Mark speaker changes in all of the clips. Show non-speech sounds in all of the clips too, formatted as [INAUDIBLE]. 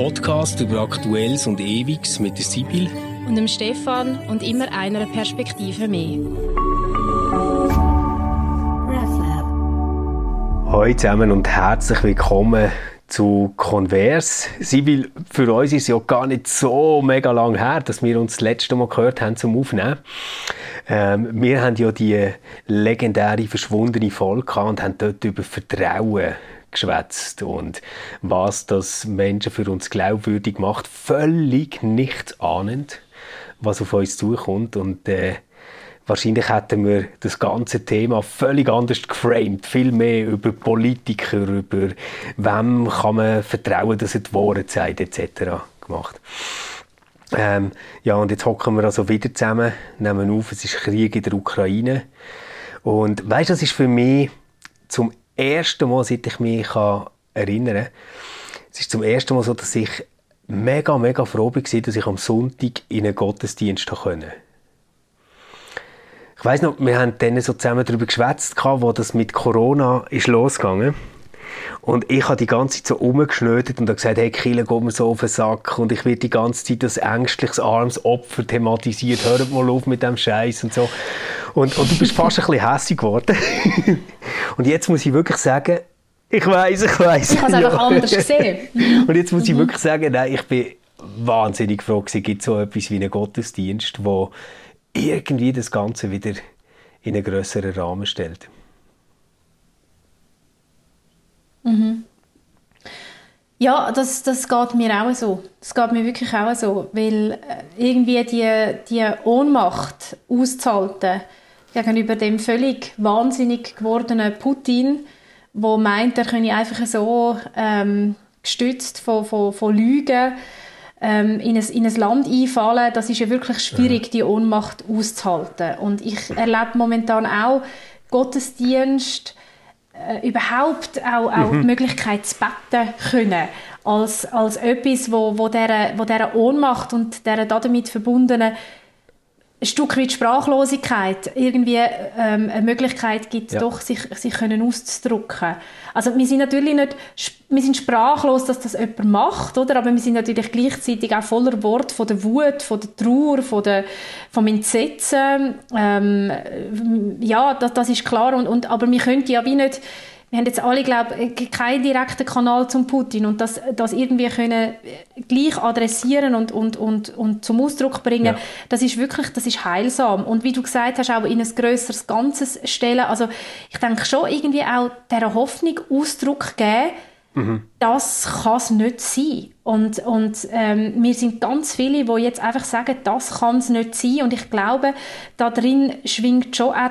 Speaker 1: Podcast über Aktuelles und Ewiges mit der Sibyl
Speaker 2: und dem Stefan und immer einer Perspektive mehr.
Speaker 1: Hallo zusammen und herzlich willkommen zu Converse. Sibyl, für uns ist es ja gar nicht so mega lang her, dass wir uns das letzte Mal gehört haben zum Aufnehmen. Ähm, wir haben ja die legendäre verschwundene Folge gehabt und haben dort über Vertrauen geschwätzt und was das Menschen für uns glaubwürdig macht, völlig nichts ahnend, was auf uns zukommt und äh, wahrscheinlich hätten wir das ganze Thema völlig anders geframed, viel mehr über Politiker, über wem kann man vertrauen, dass er die Wahrheit sagt, etc. gemacht. Ähm, ja, und jetzt hocken wir also wieder zusammen, nehmen auf, es ist Krieg in der Ukraine. Und weißt, du, das ist für mich zum ersten Mal, seit ich mich kann erinnern es ist zum ersten Mal so, dass ich mega, mega froh war, dass ich am Sonntag in einen Gottesdienst konnte. Ich weiss noch, wir haben dann so zusammen darüber geschwätzt, wo das mit Corona ist losgegangen und ich habe die ganze Zeit so rumgeschnödet und habe gesagt, hey, Kille, geht mir so auf den Sack. Und ich werde die ganze Zeit als ängstliches, armes Opfer thematisiert. Hört mal auf mit dem Scheiß und so. Und, und du bist fast ein bisschen hässlich geworden. [LAUGHS] und jetzt muss ich wirklich sagen, ich weiß, ich weiß.
Speaker 2: Ich habe es einfach anders gesehen. [LAUGHS]
Speaker 1: und jetzt muss ich wirklich sagen, nein, ich bin wahnsinnig froh gewesen, gibt so etwas wie einen Gottesdienst, wo irgendwie das Ganze wieder in einen größeren Rahmen stellt.
Speaker 2: Mhm. Ja, das, das geht mir auch so. Das geht mir wirklich auch so, weil äh, irgendwie die, die Ohnmacht auszuhalten gegenüber dem völlig wahnsinnig gewordenen Putin, wo meint, er könne einfach so ähm, gestützt von, von, von Lügen ähm, in, ein, in ein Land einfallen, das ist ja wirklich schwierig, die Ohnmacht auszuhalten. Und ich erlebe momentan auch Gottesdienst, äh, überhaupt auch, auch mhm. die Möglichkeit zu beten können, als, als etwas, wo, wo, dieser, wo dieser Ohnmacht und dieser damit verbundenen ein Stück weit Sprachlosigkeit irgendwie ähm, eine Möglichkeit gibt, ja. doch sich, sich können auszudrücken. Also wir sind natürlich nicht, wir sind sprachlos, dass das jemand macht, oder? Aber wir sind natürlich gleichzeitig auch voller Wort von der Wut, von der Trauer, von der, vom Entsetzen. Ähm, ja, das, das ist klar. Und, und, aber wir können ja wie nicht wir haben jetzt alle, glaube ich, keinen direkten Kanal zum Putin und das, das irgendwie können gleich adressieren und, und, und, und zum Ausdruck bringen, ja. das ist wirklich, das ist heilsam. Und wie du gesagt hast, auch in ein grösseres Ganzes stellen. Also ich denke schon irgendwie auch dieser Hoffnung Ausdruck geben, Mhm. Das kann es nicht sein. Und, und ähm, wir sind ganz viele, die jetzt einfach sagen, das kann es nicht sein. Und ich glaube, da drin schwingt schon auch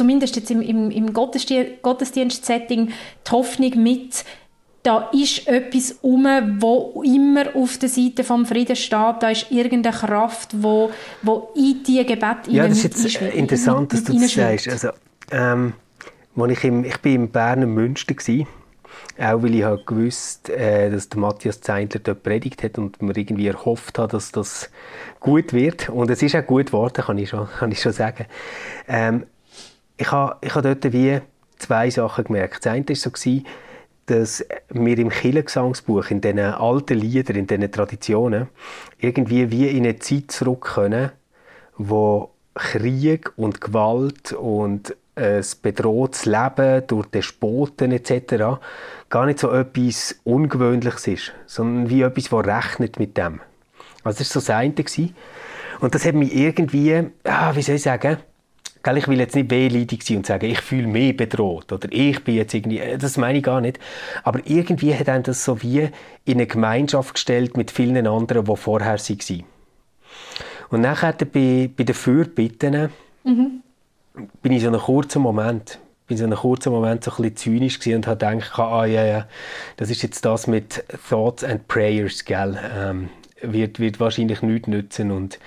Speaker 2: zumindest jetzt im, im, im Gottesdienst-Setting, die Hoffnung mit, da ist etwas um, wo immer auf der Seite vom Frieden steht. Da ist irgendeine Kraft, wo, wo in die Gebet
Speaker 1: Ja, das ist jetzt interessant, dass du das sagst. Also, ähm, ich, im, ich bin im Berner Münster war, auch weil ich halt gewusst äh, dass der Matthias Zeindler dort predigt hat und mir irgendwie erhofft hat, dass das gut wird. Und es ist auch gut geworden, kann ich schon, kann ich schon sagen. Ähm, ich habe ich ha dort wie zwei Sachen gemerkt. Das eine war so, dass wir im Kirchengesangsbuch, in diesen alten Liedern, in diesen Traditionen, irgendwie wie in eine Zeit zurück können, wo Krieg und Gewalt und ein bedrohtes Leben durch Despoten etc. gar nicht so etwas Ungewöhnliches ist, sondern wie etwas, das rechnet mit dem. Also das war so das eine. Und das hat mich irgendwie, ah, wie soll ich sagen, ich will jetzt nicht wehleidig sein und sagen, ich fühle mich bedroht oder ich bin jetzt irgendwie, äh, das meine ich gar nicht. Aber irgendwie hat einen das so wie in eine Gemeinschaft gestellt mit vielen anderen, die vorher waren. Und nachher bei, bei den Fürbitten mhm. bin ich so einen kurzen Moment, bin so einen kurzen Moment so ein bisschen zynisch und habe gedacht, ah ja, ja, das ist jetzt das mit Thoughts and Prayers, gell? Ähm, wird, wird wahrscheinlich nichts nützen und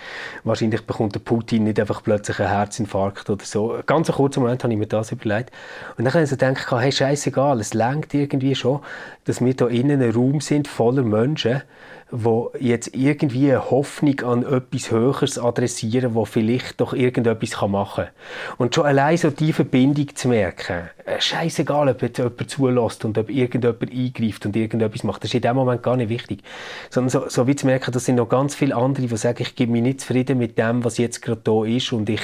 Speaker 1: wahrscheinlich bekommt der Putin nicht einfach plötzlich einen Herzinfarkt oder so. Ganz einen kurzen Moment habe ich mir das überlegt. Und dann habe ich so gedacht, hey, scheißegal, es lenkt irgendwie schon, dass wir hier innen ein Raum sind voller Menschen, wo jetzt irgendwie eine Hoffnung an etwas Höheres adressieren, wo vielleicht doch irgendetwas machen kann. Und schon allein so die Verbindung zu merken, äh, scheißegal, ob jetzt jemand zulässt und ob irgendjemand eingreift und irgendetwas macht, das ist in dem Moment gar nicht wichtig. Sondern so, so wie zu merken, das sind noch ganz viele andere, die sagen, ich gebe mich nicht zufrieden mit dem, was jetzt gerade da ist und ich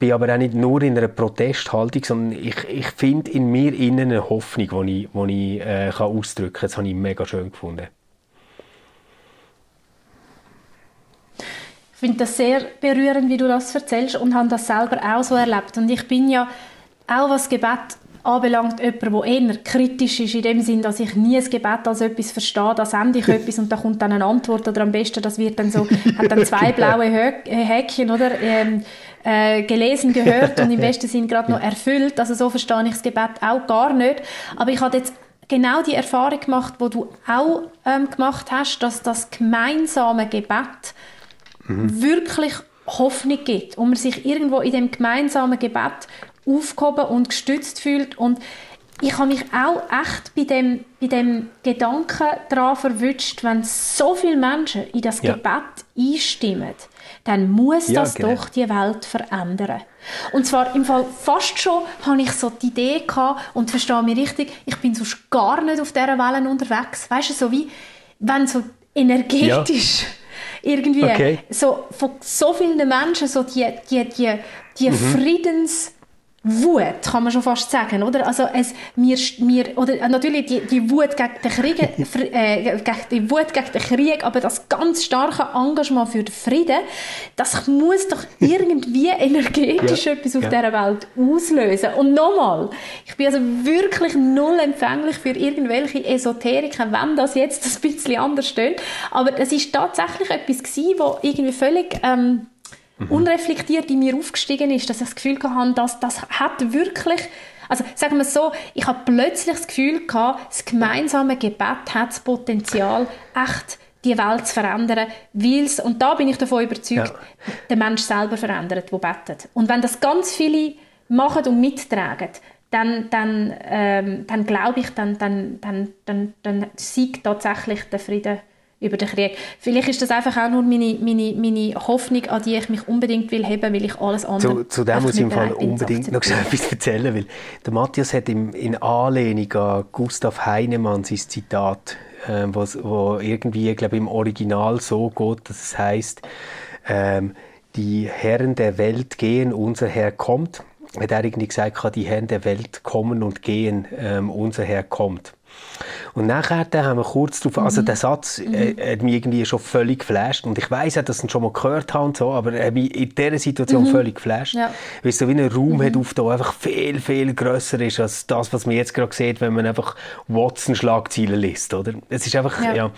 Speaker 1: bin aber auch nicht nur in einer Protesthaltung, sondern ich, ich finde in mir innen eine Hoffnung, die ich, die ich äh, kann ausdrücken kann. Das habe ich mega schön gefunden.
Speaker 2: Finde das sehr berührend, wie du das erzählst und habe das selber auch so erlebt. Und ich bin ja auch was Gebet anbelangt, jemand, der eher kritisch ist, in dem Sinn, dass ich nie ein Gebet als etwas verstehe, da sende ich [LAUGHS] etwas und da kommt dann eine Antwort oder am besten, das wird dann so, [LAUGHS] hat dann zwei blaue Häkchen, oder, ähm, äh, gelesen, gehört und im [LAUGHS] besten Sinn gerade noch erfüllt. Also so verstehe ich das Gebet auch gar nicht. Aber ich habe jetzt genau die Erfahrung gemacht, wo du auch ähm, gemacht hast, dass das gemeinsame Gebet mhm. wirklich Hoffnung gibt und man sich irgendwo in dem gemeinsamen Gebet aufgehoben und gestützt fühlt und ich habe mich auch echt bei dem, bei dem Gedanken daran verwünscht, wenn so viele Menschen in das ja. Gebet einstimmen, dann muss ja, das genau. doch die Welt verändern. Und zwar im Fall fast schon habe ich so die Idee gehabt, und verstehe mich richtig, ich bin sonst gar nicht auf dieser Wellen unterwegs. Weißt du, so wie, wenn so energetisch ja. Irgendwie okay. so von so vielen Menschen so die, die, die, die mhm. Friedens Wut, kann man schon fast sagen, oder? Also es, mir, mir, oder äh, natürlich die, die Wut gegen den Krieg, äh, gegen, die Wut gegen den Krieg, aber das ganz starke Engagement für den Frieden, das muss doch [LAUGHS] irgendwie energetisch ja. etwas auf ja. dieser Welt auslösen. Und nochmal, ich bin also wirklich null empfänglich für irgendwelche Esoteriker, wenn das jetzt ein bisschen anders steht. Aber es ist tatsächlich etwas gewesen, wo irgendwie völlig, ähm, mhm. unreflektiert in mir aufgestiegen ist, dass ich das Gefühl hatte, dass das hat wirklich, also sagen wir es so, ich habe plötzlich das Gefühl gehabt, das gemeinsame Gebet hat das Potenzial, echt die Welt zu verändern, weil es, und da bin ich davon überzeugt, ja. der Mensch selber verändert, der betet. Und wenn das ganz viele machen und mittragen, dann, dann, ähm, dann glaube ich, dann, dann, dann, dann, dann siegt tatsächlich der Frieden über den Krieg. Vielleicht ist das einfach auch nur meine, meine, meine Hoffnung, an die ich mich unbedingt will heben, weil ich alles andere
Speaker 1: Zu, zu dem muss ich im Fall unbedingt noch etwas erzählen, weil der Matthias hat im, in Anlehnung an Gustav Heinemann sein Zitat, äh, was, wo irgendwie, glaube im Original so geht, dass es heißt, ähm, die Herren der Welt gehen, unser Herr kommt. Hat er irgendwie gesagt, die Herren der Welt kommen und gehen, ähm, unser Herr kommt. Und nachher haben wir kurz darauf, also mhm. der Satz äh, mhm. hat mich irgendwie schon völlig geflasht und ich weiß auch, dass ich ihn schon mal gehört habe so, aber er hat mich in dieser Situation mhm. völlig geflasht, ja. weil es so wie ein Raum mhm. hat auf da einfach viel, viel grösser ist als das, was man jetzt gerade sieht, wenn man einfach Watson-Schlagzeilen liest, oder? Es ist einfach, ja. ja.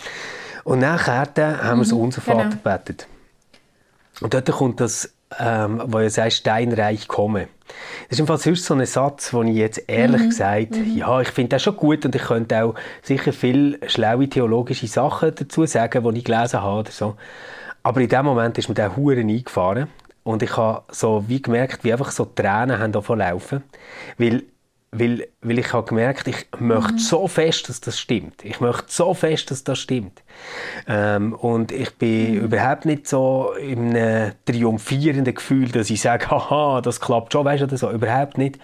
Speaker 1: Und nachher haben wir es mhm. unser Vater genau. gebetet. Und dort kommt das ähm, wo er sagt, Steinreich komme. Das ist jedenfalls sonst so ein Satz, wo ich jetzt ehrlich mhm. gesagt, mhm. ja, ich finde das schon gut und ich könnte auch sicher viele schlaue theologische Sachen dazu sagen, die ich gelesen habe oder so. Aber in dem Moment ist mir der Huren eingefahren und ich habe so wie gemerkt, wie einfach so Tränen haben laufen, weil weil, weil ich habe gemerkt, ich möchte mhm. so fest, dass das stimmt. Ich möchte so fest, dass das stimmt. Ähm, und ich bin mhm. überhaupt nicht so in einem triumphierenden Gefühl, dass ich sage, [LAUGHS] haha, das klappt schon, weißt du, oder so. Überhaupt nicht.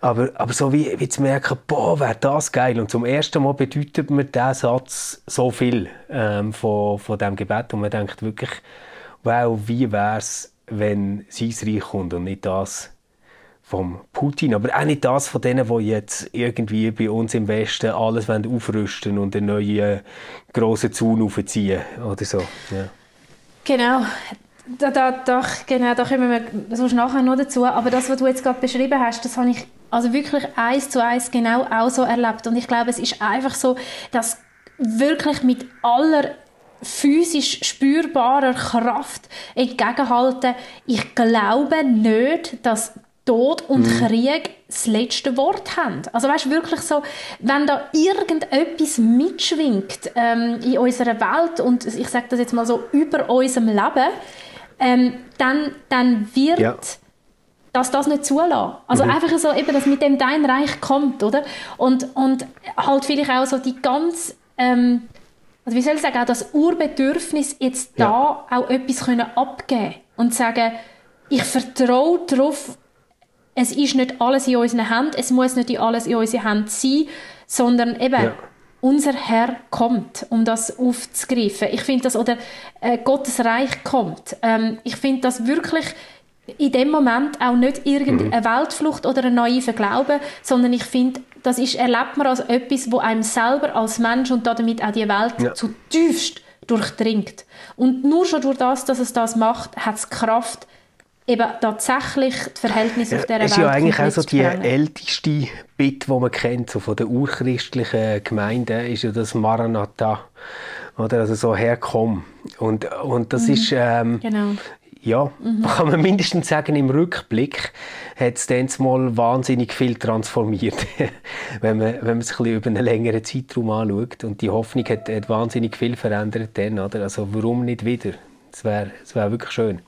Speaker 1: Aber, aber so wie, wie zu merken, boah, wäre das geil. Und zum ersten Mal bedeutet mir dieser Satz so viel ähm, von, von diesem Gebet. Und man denkt wirklich, wow, wie wäre es, wenn sein Reich kommt und nicht das, vom Putin, aber auch nicht das von denen, die jetzt irgendwie bei uns im Westen alles aufrüsten und einen neuen grossen Zaun aufziehen oder so. Ja.
Speaker 2: Genau. Da, da, da, genau, da kommen wir sonst nachher noch dazu. Aber das, was du jetzt gerade beschrieben hast, das habe ich also wirklich eins zu eins genau auch so erlebt. Und ich glaube, es ist einfach so, dass wirklich mit aller physisch spürbarer Kraft entgegenhalten. Ich glaube nicht, dass Tod und mhm. Krieg das letzte Wort haben. Also weißt wirklich so, wenn da irgendetwas mitschwingt ähm, in unserer Welt und ich sage das jetzt mal so über unserem Leben, ähm, dann, dann wird ja. dass das nicht zulassen. Also mhm. einfach so eben, dass mit dem dein Reich kommt, oder? Und, und halt vielleicht auch so die ganz ähm, also wie soll ich sagen, auch das Urbedürfnis, jetzt ja. da auch etwas können abgeben und sagen, ich vertraue darauf, es ist nicht alles in unseren Händen, es muss nicht alles in unseren Händen sein, sondern eben, ja. unser Herr kommt, um das aufzugreifen. Ich finde das, oder äh, Gottes Reich kommt. Ähm, ich finde das wirklich in dem Moment auch nicht irgendeine mhm. Weltflucht oder ein naiver Glaube, sondern ich finde, das ist, erlebt man als etwas, wo einem selber als Mensch und damit auch die Welt ja. zutiefst durchdringt. Und nur schon durch das, dass es das macht, hat es Kraft, eben tatsächlich die Verhältnisse ja, auf dieser Welt
Speaker 1: zu ist ja eigentlich auch so die älteste Bitte, die man kennt, so von den urchristlichen Gemeinden, ist ja das Maranatha. Oder? Also so herkommen. Und, und das mhm. ist ähm, genau. Ja, mhm. kann man mindestens sagen, im Rückblick hat es dann mal wahnsinnig viel transformiert, [LAUGHS] wenn man, wenn man es ein über einen längeren Zeitraum anschaut. Und die Hoffnung hat, hat wahnsinnig viel verändert dann, oder? Also warum nicht wieder? Es wäre wär wirklich schön.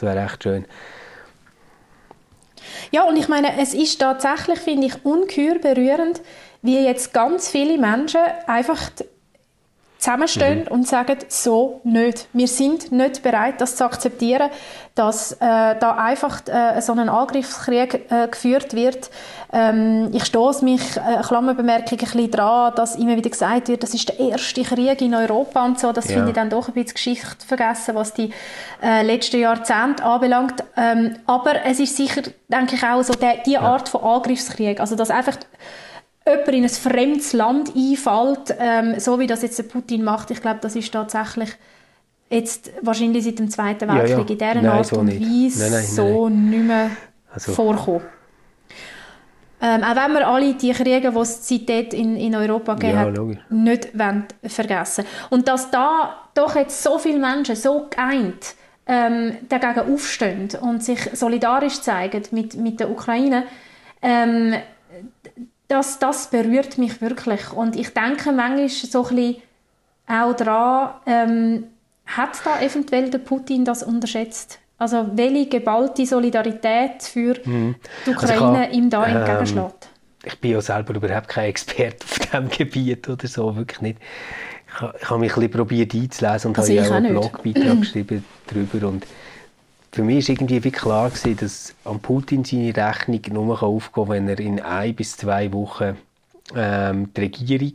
Speaker 1: Es wäre echt schön.
Speaker 2: Ja, und ich meine, es ist tatsächlich, finde ich, ungeheuer berührend, wie jetzt ganz viele Menschen einfach zusammenstehen mhm. und sagen, so nicht. Wir sind nicht bereit, das zu akzeptieren, dass äh, da einfach äh, so ein Angriffskrieg äh, geführt wird. Ähm, ich stoße mich, äh, Klammerbemerkung, ein bisschen dran, dass immer wieder gesagt wird, das ist der erste Krieg in Europa und so. Das ja. finde ich dann doch ein bisschen Geschichte vergessen, was die äh, letzten Jahrzehnte anbelangt. Ähm, aber es ist sicher, denke ich, auch so der, die Art ja. von Angriffskrieg. Also, dass einfach jemand in ein fremdes Land einfällt, ähm, so wie das jetzt der Putin macht, ich glaube, das ist tatsächlich jetzt wahrscheinlich seit dem Zweiten Weltkrieg ja, ja. in dieser nein, Art so und Weise nein, nein, so nicht mehr also. vorkommen. Ähm, auch wenn wir alle die Kriege, die es seitdem in, in Europa gegeben ja, hat, nicht wollen vergessen Und dass da doch jetzt so viele Menschen so geeint ähm, dagegen aufstehen und sich solidarisch zeigen mit, mit der Ukraine, ähm, das, das berührt mich wirklich. Und ich denke manchmal so ein bisschen auch daran, ähm, hat da eventuell der Putin das unterschätzt? Also welche geballte Solidarität für mhm. die also Ukraine also ihm da ähm, entgegenschlägt?
Speaker 1: Ich bin ja selber überhaupt kein Experte [LAUGHS] auf diesem Gebiet oder so, wirklich nicht. Ich, ich habe mich ein bisschen probiert einzulesen und also habe ja auch einen Blogbeitrag geschrieben darüber und für mich war irgendwie wie klar, gewesen, dass an Putin seine Rechnung nur aufgehen kann, wenn er in ein bis zwei Wochen ähm, die Regierung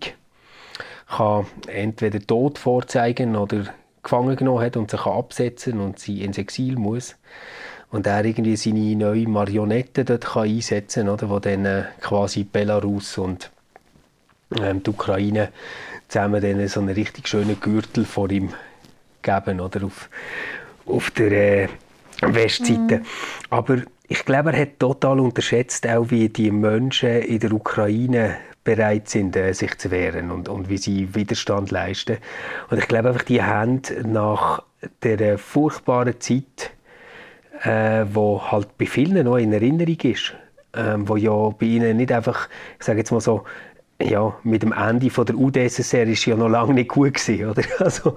Speaker 1: kann entweder tot vorzeigen oder gefangen genommen hat und sich absetzen und sie ins Exil muss. Und er irgendwie seine neue Marionette dort kann einsetzen kann, wo dann äh, quasi Belarus und ähm, die Ukraine zusammen dann so einen richtig schönen Gürtel vor ihm geben, oder auf, auf der äh, Westseite. Mhm. Aber ich glaube, er hat total unterschätzt, auch wie die Menschen in der Ukraine bereit sind, äh, sich zu wehren und, und wie sie Widerstand leisten. Und ich glaube einfach, die haben nach der furchtbaren Zeit, äh, wo halt bei vielen noch in Erinnerung ist, ähm, wo ja bei ihnen nicht einfach, ich sage jetzt mal so, ja, mit dem Ende von der UdSSR ist ja noch lange nicht gut gewesen, oder? [LAUGHS] Also,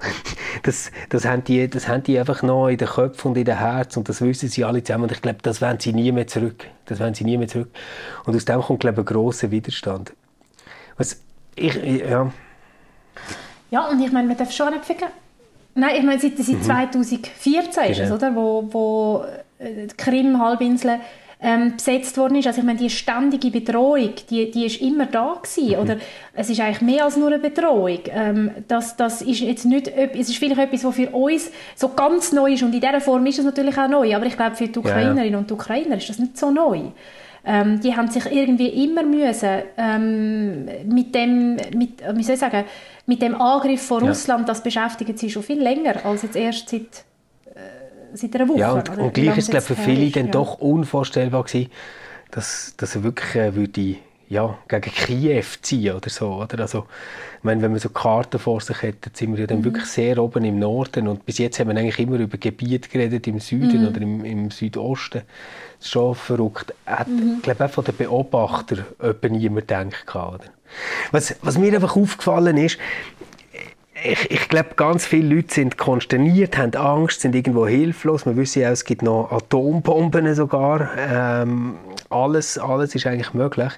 Speaker 1: das, das, haben die, das haben die einfach noch in den Köpfen und in den Herzen und das wissen sie alle zusammen und ich glaube, das wollen sie nie mehr zurück. Das wollen sie nie mehr zurück. Und aus dem kommt, glaube ich, ein grosser Widerstand. Was, ich, ja.
Speaker 2: Ja, und ich meine, man darf schon nicht vergessen, Nein, ich meine, seit, seit mhm. 2014 ist es, genau. oder? Wo, wo äh, die Krim-Halbinsel ähm, besetzt worden ist. Also ich meine, die ständige Bedrohung, die, die ist immer da gewesen. Mhm. Oder es ist eigentlich mehr als nur eine Bedrohung. Ähm, das, das ist jetzt nicht, es ist vielleicht etwas, was für uns so ganz neu ist und in dieser Form ist es natürlich auch neu. Aber ich glaube, für die Ukrainerinnen ja, und die Ukrainer ist das nicht so neu. Ähm, die haben sich irgendwie immer müssen ähm, mit dem, mit, wie soll ich sagen, mit dem Angriff von Russland, ja. das beschäftigt sie schon viel länger als jetzt erst seit seit einer Woche.
Speaker 1: Ja, und, und gleich ist es für viele ist, dann ja. doch unvorstellbar gewesen, dass, dass er wirklich äh, würde, ja, gegen Kiew ziehen oder so. Oder? Also, ich meine, wenn man so Karten vor sich hat, dann sind wir ja dann mhm. wirklich sehr oben im Norden und bis jetzt haben wir eigentlich immer über Gebiete geredet im Süden mhm. oder im, im Südosten. Das ist schon verrückt. Hat, mhm. Ich glaube auch von den Beobachtern niemand gedacht. Oder? Was, was mir einfach aufgefallen ist, ich, ich glaube, ganz viele Leute sind konsterniert, haben Angst, sind irgendwo hilflos. Wir wissen ja, es gibt noch Atombomben sogar. Ähm, alles, alles ist eigentlich möglich.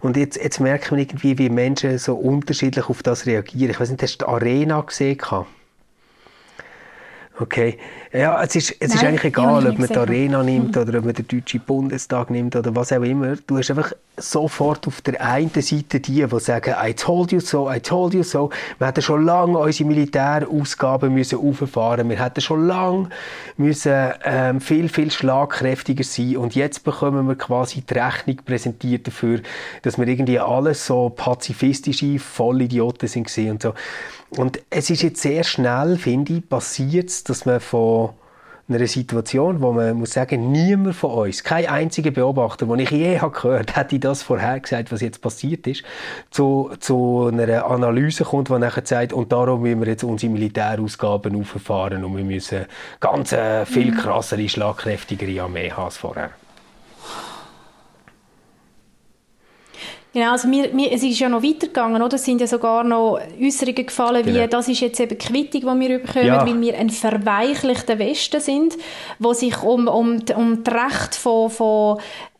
Speaker 1: Und jetzt, jetzt merkt man irgendwie, wie Menschen so unterschiedlich auf das reagieren. Ich weiß nicht, hast du die Arena gesehen? Okay. Ja, es ist, es Nein, ist eigentlich egal, ob man die Arena nimmt mhm. oder ob man den Deutschen Bundestag nimmt oder was auch immer. Du hast einfach sofort auf der einen Seite die, die sagen, I told you so, I told you so. Wir hätten schon lange unsere Militärausgaben müssen auffahren Wir hätten schon lange müssen, ähm, viel, viel schlagkräftiger sein und jetzt bekommen wir quasi die Rechnung präsentiert dafür, dass wir irgendwie alles so pazifistische Vollidioten sind und so. Und es ist jetzt sehr schnell, finde ich, passiert, dass man von einer Situation, wo man muss sagen, niemand von uns, kein einziger Beobachter, den ich je [LAUGHS] habe gehört, hätte das vorhergesagt, was jetzt passiert ist, zu, zu einer Analyse kommt, die nachher sagt, und darum müssen wir jetzt unsere Militärausgaben auffahren und wir müssen ganz äh, viel mhm. krassere, schlagkräftigere Armee haben als vorher.
Speaker 2: Genau, also wir, wir, es ist ja noch weitergegangen, oder? Es sind ja sogar noch Äußerungen gefallen, genau. wie das ist jetzt eben die Quittung, die wir bekommen, ja. weil wir ein verweichlichter Westen sind, wo sich um, um, um das Recht von, von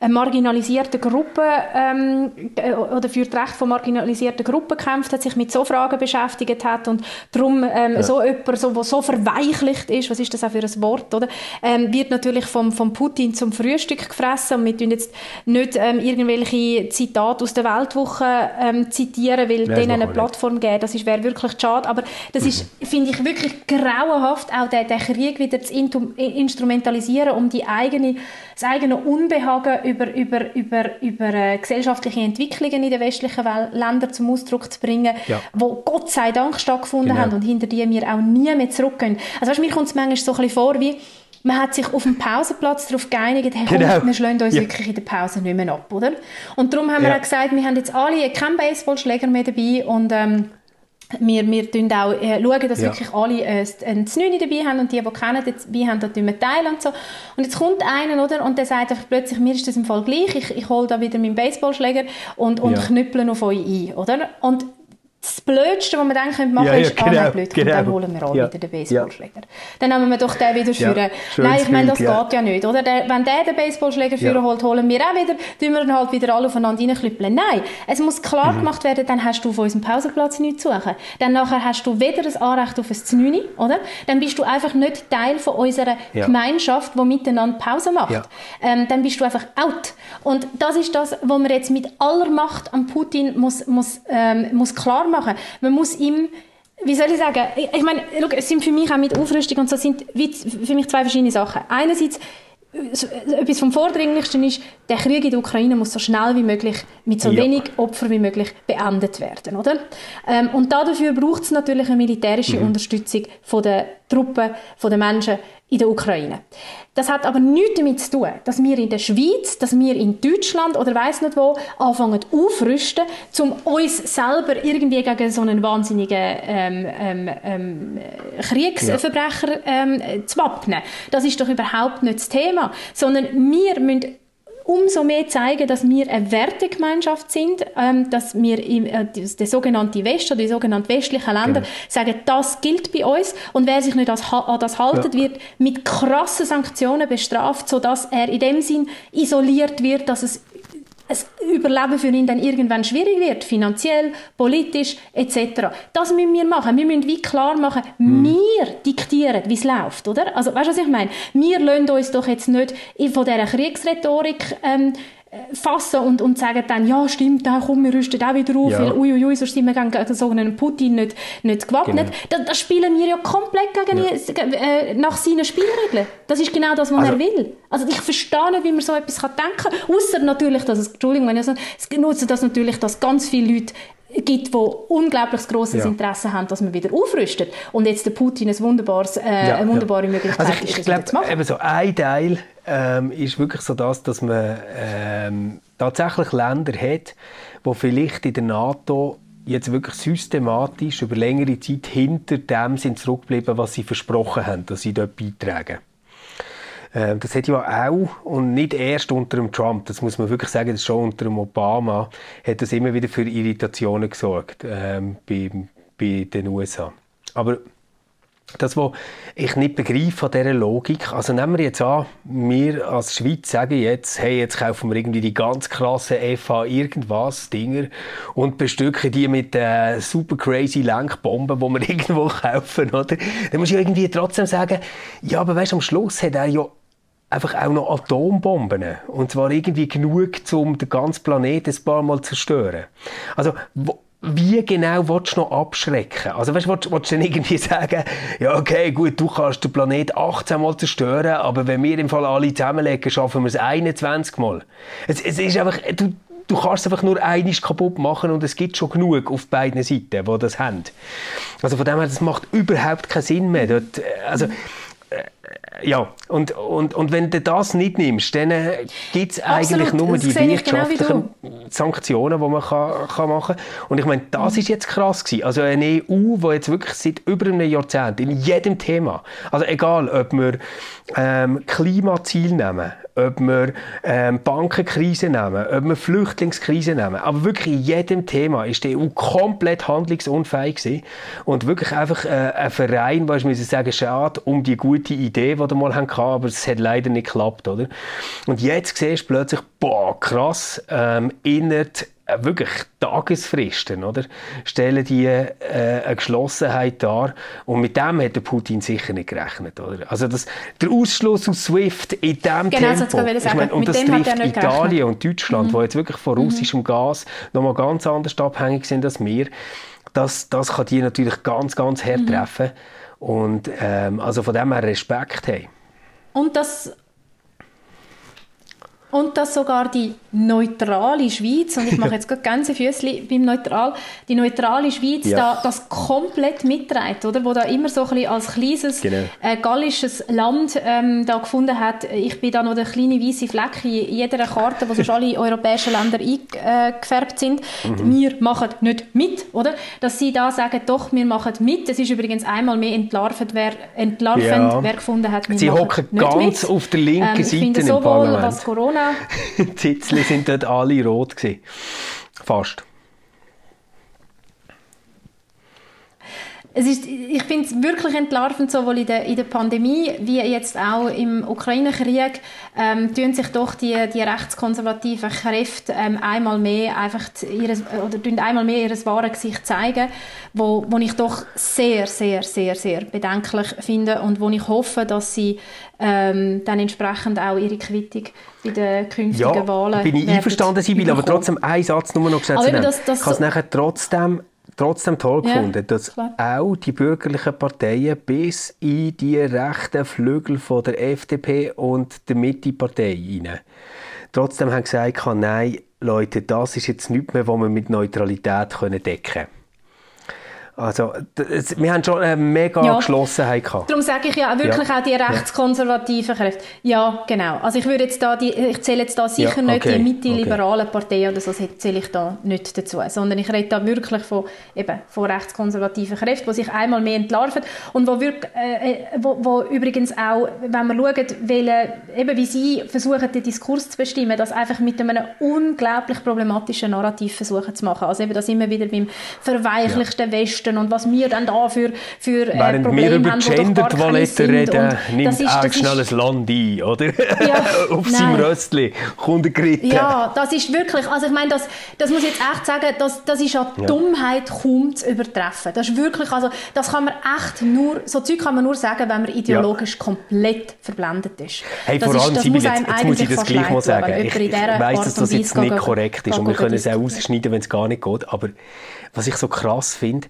Speaker 2: marginalisierten Gruppen ähm, äh, oder für das Recht von marginalisierten Gruppen gekämpft hat, sich mit so Fragen beschäftigt hat und darum ähm, ja. so jemand, so, so verweichlicht ist, was ist das auch für ein Wort, oder? Ähm, wird natürlich vom, vom Putin zum Frühstück gefressen und wir tun jetzt nicht ähm, irgendwelche Zitate aus der Weltwoche ähm, zitieren, weil denen eine Plattform geben, das wäre wirklich schade, aber das mhm. ist, finde ich, wirklich grauenhaft, auch den, den Krieg wieder zu instrumentalisieren, um die eigene, das eigene Unbehagen über, über, über, über äh, gesellschaftliche Entwicklungen in den westlichen Ländern zum Ausdruck zu bringen, ja. wo Gott sei Dank stattgefunden genau. haben und hinter die wir auch nie mehr zurückgehen. Also weißt, mir kommt es manchmal so ein bisschen vor, wie man hat sich auf dem Pausenplatz darauf geeinigt, hey, komm, genau. wir schlagen uns ja. wirklich in der Pause nicht mehr ab, oder? Und darum haben wir auch gesagt, wir haben jetzt alle keinen Baseballschläger mehr dabei und ähm, wir, wir schauen auch äh, schauen, dass ja. wirklich alle äh, ein Znüni dabei haben und die, die kennen, dabei haben, da wir teilen und so. Und jetzt kommt einer, oder, und der sagt einfach plötzlich, mir ist das im Fall gleich, ich, ich hole da wieder meinen Baseballschläger und, und ja. knüppeln auf euch ein, oder? Und das Blödste, was man dann machen könnte, ja, ist, ja, genau, ah, blöd, genau. dann holen wir alle ja. wieder den Baseballschläger. Dann nehmen wir doch den wieder führen. Nein, ich meine, das Bild, geht ja nicht, oder? Der, wenn der den Baseballschläger führen holt, holen wir auch wieder, tun wir dann halt wieder alle aufeinander reinklüppeln. Nein, es muss klar mhm. gemacht werden, dann hast du auf unserem Pausenplatz nichts zu suchen. Dann nachher hast du weder das Anrecht auf ein Znüni, oder? Dann bist du einfach nicht Teil von unserer Gemeinschaft, die miteinander Pause macht. Ähm, dann bist du einfach out. Und das ist das, was man jetzt mit aller Macht an Putin muss, muss, ähm, muss klar machen. Man muss ihm wie soll ich sagen, ich meine, es sind für mich auch mit Aufrüstung und so sind für mich zwei verschiedene Sachen. Einerseits etwas vom Vordringlichsten ist, der Krieg in der Ukraine muss so schnell wie möglich mit so ja. wenig Opfern wie möglich beendet werden, oder? Ähm, und dafür braucht es natürlich eine militärische mhm. Unterstützung von der Truppen, von den Menschen in der Ukraine. Das hat aber nichts damit zu tun, dass wir in der Schweiz, dass wir in Deutschland oder weiß nicht wo anfangen aufrüsten, um uns selber irgendwie gegen so einen wahnsinnigen ähm, ähm, ähm, Kriegsverbrecher ähm, zu wappnen. Das ist doch überhaupt nicht das Thema, sondern wir müssen umso mehr zeigen, dass wir eine Wertegemeinschaft sind, ähm, dass wir im, äh, der sogenannte West oder die sogenannten westlichen Länder genau. sagen, das gilt bei uns und wer sich nicht an das haltet, ja. wird mit krassen Sanktionen bestraft, sodass er in dem Sinn isoliert wird, dass es das Überleben für ihn dann irgendwann schwierig wird, finanziell, politisch etc. Das müssen wir machen. Wir müssen wie klar machen, hm. wir diktieren, wie es läuft, oder? Also, weißt du, was ich meine? Wir lassen uns doch jetzt nicht von dieser Kriegsrhetorik ähm, fassen und, und sagen dann, ja stimmt, da komm, wir rüsten auch wieder auf, ja. weil uiuiui, ui, sonst sind wir gegen den sogenannten Putin nicht, nicht gewappnet. Genau. Das, das, spielen wir ja komplett gegen ja. Äh, nach seinen Spielregeln. Das ist genau das, was also, er will. Also ich verstehe nicht, wie man so etwas kann denken kann, außer natürlich, dass es, Entschuldigung, wenn ich so, es nutzt das natürlich, dass ganz viele Leute gibt, die unglaublich grosses ja. Interesse haben, dass man wieder aufrüstet. Und jetzt der Putin ein wunderbares, äh, ja, eine wunderbare Möglichkeit
Speaker 1: also ich, ist, das glaub, zu machen. Eben so ein Teil ähm, ist wirklich so das, dass man ähm, tatsächlich Länder hat, wo vielleicht in der NATO jetzt wirklich systematisch über längere Zeit hinter dem sind zurückgeblieben, was sie versprochen haben, dass sie dort beitragen. Ähm, das hat ja auch, und nicht erst unter dem Trump, das muss man wirklich sagen, das schon unter dem Obama, hat das immer wieder für Irritationen gesorgt ähm, bei, bei den USA. Aber das, was ich nicht begreife von dieser Logik, also nehmen wir jetzt an, wir als Schweiz sagen jetzt, hey, jetzt kaufen wir irgendwie die ganz krassen FH irgendwas Dinger und bestücken die mit äh, super crazy Lenkbomben, die wir [LAUGHS] irgendwo kaufen, oder? Dann muss ich irgendwie trotzdem sagen, ja, aber weißt, am Schluss hat er ja einfach auch noch Atombomben. Und zwar irgendwie genug, um den ganzen Planeten ein paar Mal zu zerstören. Also, wo, wie genau willst du noch abschrecken? Also weißt, willst, willst du dann irgendwie [LAUGHS] sagen, ja okay, gut, du kannst den Planet 18 Mal zerstören, aber wenn wir im Fall alle zusammenlegen, schaffen wir es 21 Mal. Es, es ist einfach, du, du kannst es einfach nur einiges kaputt machen und es gibt schon genug auf beiden Seiten, die das haben. Also von dem her, das macht überhaupt keinen Sinn mehr. Dort, also, äh, ja, und, und, und wenn du das nicht nimmst, dann äh, gibt es eigentlich nur die genau wirtschaftlichen genau Sanktionen, die man kann, kann machen kann. Und ich meine, das mhm. ist jetzt krass gewesen. Also eine EU, die jetzt wirklich seit über einem Jahrzehnt in jedem Thema, also egal, ob wir ähm, Klimaziel nehmen, ob wir ähm, Bankenkrise nehmen, ob wir Flüchtlingskrise nehmen, aber wirklich in jedem Thema ist die EU komplett handlungsunfähig gewesen. und wirklich einfach äh, ein Verein, wo ich muss sagen, schade um die gute Idee, die wir mal hatten, aber es hat leider nicht geklappt, oder? Und jetzt siehst du plötzlich, boah, krass, ähm, innerhalb äh, wirklich Tagesfristen, oder? Stellen die äh, eine Geschlossenheit dar. Und mit dem hat der Putin sicher nicht gerechnet, oder? Also das, der Ausschluss aus SWIFT in diesem genau, Tempo, ich meine, und das trifft Italien und Deutschland, mhm. wo jetzt wirklich von russischem mhm. Gas nochmal ganz anders abhängig sind als wir, das, das kann die natürlich ganz, ganz hart mhm. Und ähm, also von dem her Respekt haben.
Speaker 2: Und das und dass sogar die neutrale Schweiz, und ich mache [LAUGHS] jetzt gerade ganze Füßli beim Neutral, die neutrale Schweiz ja. da das komplett mitträgt, oder? Wo da immer so ein bisschen als kleines genau. äh, gallisches Land ähm, da gefunden hat, ich bin da noch der kleine weiße Fleck in jeder Karte, wo sonst [LAUGHS] alle europäischen Länder eingefärbt sind. Mhm. Wir machen nicht mit, oder? Dass sie da sagen, doch, wir machen mit. Das ist übrigens einmal mehr entlarvend, wer, entlarvend, ja. wer gefunden hat,
Speaker 1: wir sie hocken ganz mit. auf der linken ähm, Seite ich finde
Speaker 2: sowohl, was Corona [LAUGHS]
Speaker 1: die Zitzli sind dort alle rot gewesen. Fast.
Speaker 2: Es ist, ich finde es wirklich entlarvend, sowohl in der, in der Pandemie wie jetzt auch im Ukraine-Krieg, ähm, tun sich doch die, die rechtskonservativen Kräfte ähm, einmal mehr einfach ihres, oder tun einmal mehr ihr wahres Gesicht zeigen, wo, wo ich doch sehr, sehr, sehr, sehr bedenklich finde und wo ich hoffe, dass sie ähm, dann entsprechend auch ihre Quittung bei den künftigen
Speaker 1: ja,
Speaker 2: Wahlen
Speaker 1: bin ich einverstanden, Sibylle, aber trotzdem ein Satz nur noch gesetzt. Aber das, das, ich kann es nachher trotzdem trotzdem toll ja, gefunden, dass klar. auch die bürgerlichen Parteien bis in die rechten Flügel von der FDP und der Mitte-Partei hinein trotzdem haben gesagt, nein, Leute, das ist jetzt nichts mehr, was wir mit Neutralität decken können. Also, das, wir haben schon eine mega ja. Geschlossenheit gehabt.
Speaker 2: Darum sage ich ja wirklich ja. auch die rechtskonservativen Kräfte. Ja, genau. Also ich würde jetzt da, die, ich zähle jetzt da sicher ja, okay. nicht die mitte-liberalen okay. Parteien oder so, zähle ich da nicht dazu. Sondern ich rede da wirklich von, eben, von rechtskonservativen Kräften, die sich einmal mehr entlarven und wo, wirklich, äh, äh, wo, wo übrigens auch, wenn wir schauen, welche, eben wie sie versuchen, den Diskurs zu bestimmen, das einfach mit einem unglaublich problematischen Narrativ versuchen zu machen. Also eben das immer wieder beim verweichlichsten ja. Westen Westen und was wir dann da für, für
Speaker 1: äh, Während Probleme wir über Gender-Toiletten reden, nimmt ist, auch schnell ein Land ein, oder? Ja, [LAUGHS] Auf seinem Röstli kommt geritten.
Speaker 2: Ja, das ist wirklich, also ich meine, das, das muss ich jetzt echt sagen, das, das ist an ja. Dummheit kaum zu übertreffen. Das ist wirklich, also das kann man echt nur, so Zeug kann man nur sagen, wenn man ideologisch ja. komplett verblendet ist.
Speaker 1: Hey, das vor allem, ist, das muss jetzt, jetzt muss ich das gleich mal sagen. Ich, ich weiss, dass das jetzt nicht korrekt ist und wir können es auch ausschneiden, wenn es gar nicht geht, aber was ich so krass finde,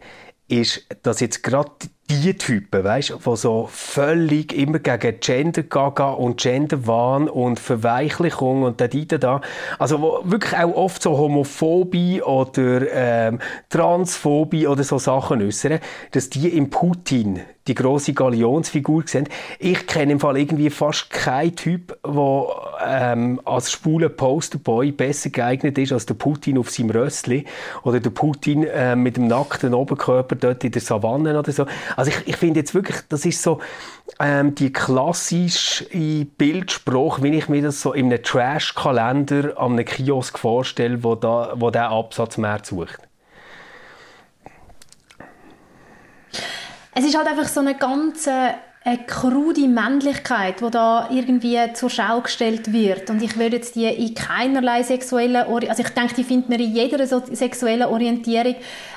Speaker 1: ist, dass jetzt gerade die Typen, weißt, die so völlig immer gegen Gender-Gaga und Gender-Wahn und Verweichlichung und da, da, da, also wo wirklich auch oft so Homophobie oder ähm, Transphobie oder so Sachen äußern, dass die im Putin die große Galionsfigur sehen. Ich kenne im Fall irgendwie fast keinen Typ, der ähm, als schwuler Posterboy besser geeignet ist als der Putin auf seinem Rössli oder der Putin äh, mit dem nackten Oberkörper dort in der Savanne oder so. Also ich, ich finde jetzt wirklich, das ist so ähm, die klassische Bildsprache, wie ich mir das so in einem Trash-Kalender an einem Kiosk vorstelle, wo, da, wo der Absatz mehr sucht.
Speaker 2: es ist halt einfach so eine ganze eine krude Männlichkeit, die da irgendwie zur Schau gestellt wird. Und ich würde jetzt die in keinerlei sexuellen, also ich denke, die findet man in jeder sexuellen Orientierung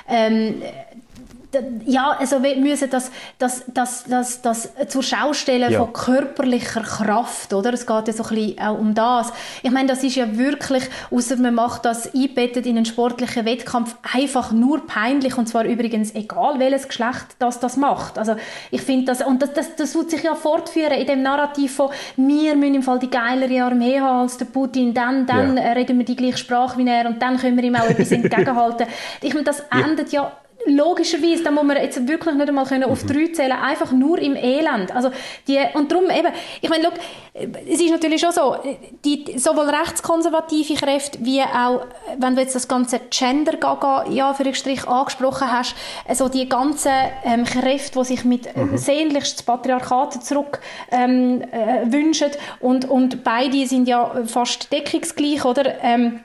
Speaker 2: ähm, ja, also wir müssen das, das, das, das, das zur Schaustellen ja. von körperlicher Kraft, oder? Es geht ja so ein bisschen auch um das. Ich meine, das ist ja wirklich, außer man macht das einbettet in einen sportlichen Wettkampf, einfach nur peinlich und zwar übrigens egal, welches Geschlecht das das macht. Also ich finde das, und das, das, das wird sich ja fortführen in dem Narrativ von wir müssen im Fall die geilere Armee haben als der Putin, dann, dann ja. reden wir die gleiche Sprache wie er und dann können wir ihm auch etwas [LAUGHS] entgegenhalten. Ich meine, das endet ja logischerweise, da muss man jetzt wirklich nicht einmal können auf mhm. drei zählen, einfach nur im Elend. Also die, und darum eben, ich meine, look, es ist natürlich schon so, die, sowohl rechtskonservative Kräfte wie auch, wenn du jetzt das ganze Gender-Gaga, ja, für Strich angesprochen hast, also die ganzen ähm, Kräfte, die sich mit mhm. sehnlichst das Patriarchat zurück ähm, äh, wünschen und, und beide sind ja fast deckungsgleich, oder? Ähm,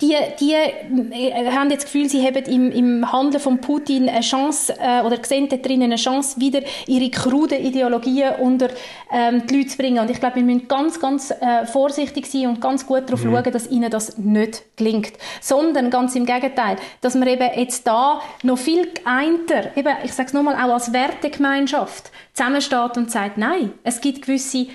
Speaker 2: die, die äh, haben jetzt das Gefühl, sie haben im, im Handeln von Putin eine Chance äh, oder sehen da drinnen eine Chance, wieder ihre kruden Ideologien unter ähm, die Leute zu bringen. Und ich glaube, wir müssen ganz, ganz äh, vorsichtig sein und ganz gut darauf mhm. schauen, dass ihnen das nicht gelingt. Sondern ganz im Gegenteil, dass man eben jetzt da noch viel geeinter, eben, ich sage es nochmal, auch als Wertegemeinschaft zusammensteht und sagt, nein, es gibt gewisse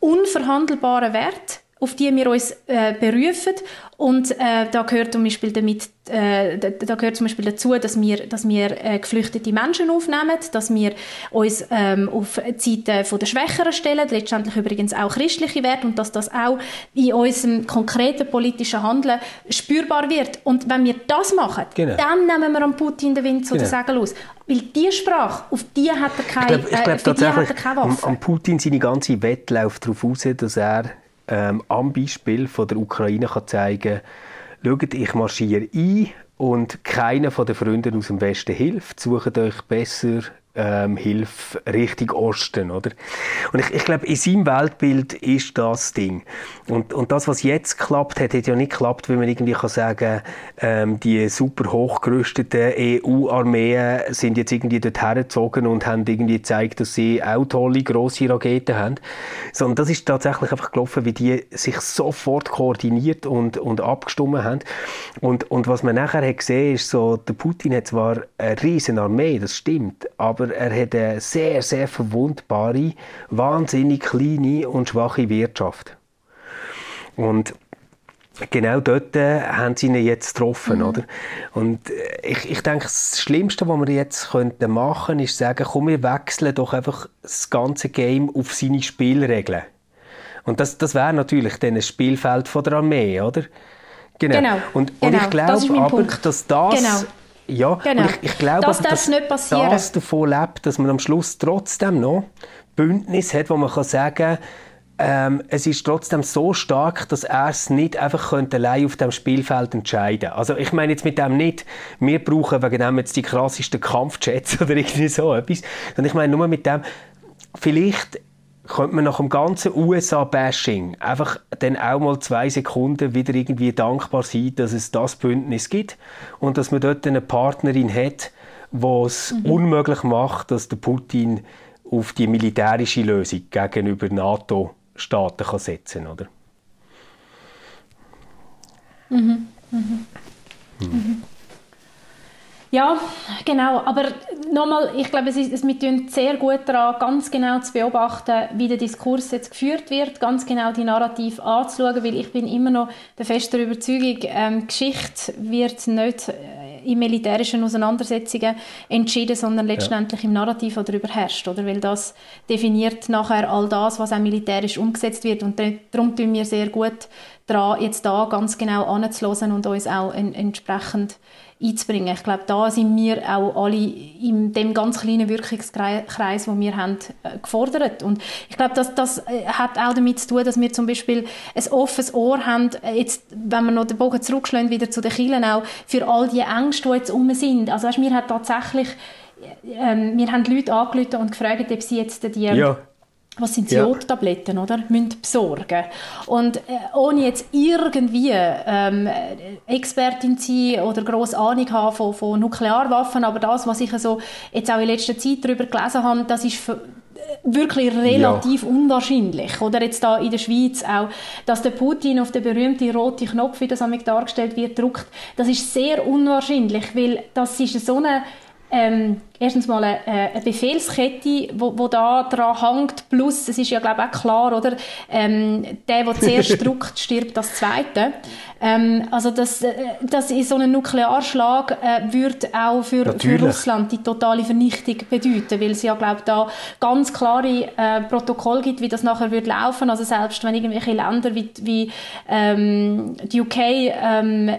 Speaker 2: unverhandelbare Werte, auf die wir uns äh, berufen und äh, da gehört zum Beispiel damit, äh, da gehört zum Beispiel dazu, dass wir, dass wir äh, geflüchtete Menschen aufnehmen, dass wir uns ähm, auf die Seite von der Schwächeren stellen, letztendlich übrigens auch christliche Werte und dass das auch in unserem konkreten politischen Handeln spürbar wird. Und wenn wir das machen, genau. dann nehmen wir am Putin den Wind zu genau. den Segeln aus. Weil diese Sprache, auf die hat er keine, ich glaub, ich glaub, äh, keine Waffe.
Speaker 1: Am, am Putin seine ganze Wette läuft darauf aus, dass er ähm, am Beispiel von der Ukraine kann zeigen schaut, ich marschiere ein und keiner von den Freunden aus dem Westen hilft, sucht euch besser ähm, Hilfe Richtung Osten, oder? Und ich, ich glaube, in seinem Weltbild ist das Ding. Und, und das, was jetzt klappt, hat, hat ja nicht geklappt, wie man irgendwie kann sagen, ähm, die super hochgerüsteten EU-Armeen sind jetzt irgendwie dort hergezogen und haben irgendwie gezeigt, dass sie auch tolle, grosse Raketen haben. Sondern das ist tatsächlich einfach gelaufen, wie die sich sofort koordiniert und, und abgestimmt haben. Und, und was man nachher hat gesehen, ist so, der Putin hat zwar eine riesen Armee, das stimmt, aber aber er hat eine sehr, sehr verwundbare, wahnsinnig kleine und schwache Wirtschaft. Und genau dort äh, haben sie ihn jetzt getroffen, mhm. oder? Und äh, ich, ich denke, das Schlimmste, was wir jetzt könnten machen, ist sagen, komm, wir wechseln doch einfach das ganze Game auf seine Spielregeln. Und das, das wäre natürlich dann ein Spielfeld von der Armee, oder?
Speaker 2: Genau. genau.
Speaker 1: Und, und genau. ich glaube aber, Punkt. dass das genau. Ja, genau. und ich, ich glaube, das dass das davon lebt, dass man am Schluss trotzdem noch Bündnis hat, wo man kann sagen ähm, es ist trotzdem so stark, dass er es nicht einfach könnte allein auf dem Spielfeld entscheiden. Also ich meine jetzt mit dem nicht, wir brauchen wegen dem jetzt die krassesten Kampfjets [LAUGHS] oder irgendwie so etwas, sondern ich meine nur mit dem, vielleicht könnte man nach dem ganzen USA-Bashing einfach dann auch mal zwei Sekunden wieder irgendwie dankbar sein, dass es das Bündnis gibt und dass man dort eine Partnerin hat, die es mhm. unmöglich macht, dass der Putin auf die militärische Lösung gegenüber NATO-Staaten setzen kann, oder?
Speaker 2: Mhm. Mhm. Mhm. Ja, genau. Aber nochmal, ich glaube, es ist, es, wir tun sehr gut daran, ganz genau zu beobachten, wie der Diskurs jetzt geführt wird, ganz genau die Narrativ anzuschauen, weil ich bin immer noch der festen Überzeugung, ähm, Geschichte wird nicht äh, in militärischen Auseinandersetzungen entschieden, sondern letztendlich ja. im Narrativ, das darüber herrscht, oder? Weil das definiert nachher all das, was auch militärisch umgesetzt wird und darum tun wir sehr gut daran, jetzt da ganz genau anzuhören und uns auch en entsprechend einzubringen. Ich glaube, da sind wir auch alle in dem ganz kleinen Wirkungskreis, den wir haben, äh, gefordert. Und ich glaube, das, das äh, hat auch damit zu tun, dass wir zum Beispiel ein offenes Ohr haben, äh, jetzt, wenn wir noch den Bogen zurückschlagen, wieder zu den Kielen auch, für all die Ängste, die jetzt um sind. Also weißt, wir haben tatsächlich, ähm, wir haben Leute angerufen und gefragt, ob sie jetzt die...
Speaker 1: Ja
Speaker 2: was sind ja. Jodtabletten, oder? Müssen besorgen. Und äh, ohne jetzt irgendwie ähm, Expertin zu sein oder grosse Ahnung haben von, von Nuklearwaffen, aber das, was ich so jetzt auch in letzter Zeit darüber gelesen habe, das ist für, wirklich relativ ja. unwahrscheinlich. Oder jetzt da in der Schweiz auch, dass der Putin auf den berühmten roten Knopf, wie das dargestellt wird, drückt, das ist sehr unwahrscheinlich, weil das ist so eine ähm, erstens mal eine, äh, eine Befehlskette, wo, wo da dran hängt, plus, es ist ja glaube ich auch klar, oder, ähm, der, der zuerst [LAUGHS] drückt, stirbt das Zweite. Ähm, also das, äh, das ist so ein Nuklearschlag äh, würde auch für, für Russland die totale Vernichtung bedeuten, weil es ja glaube da ganz klare äh, Protokoll gibt, wie das nachher wird laufen. Also selbst wenn irgendwelche Länder wie, wie ähm, die UK ähm,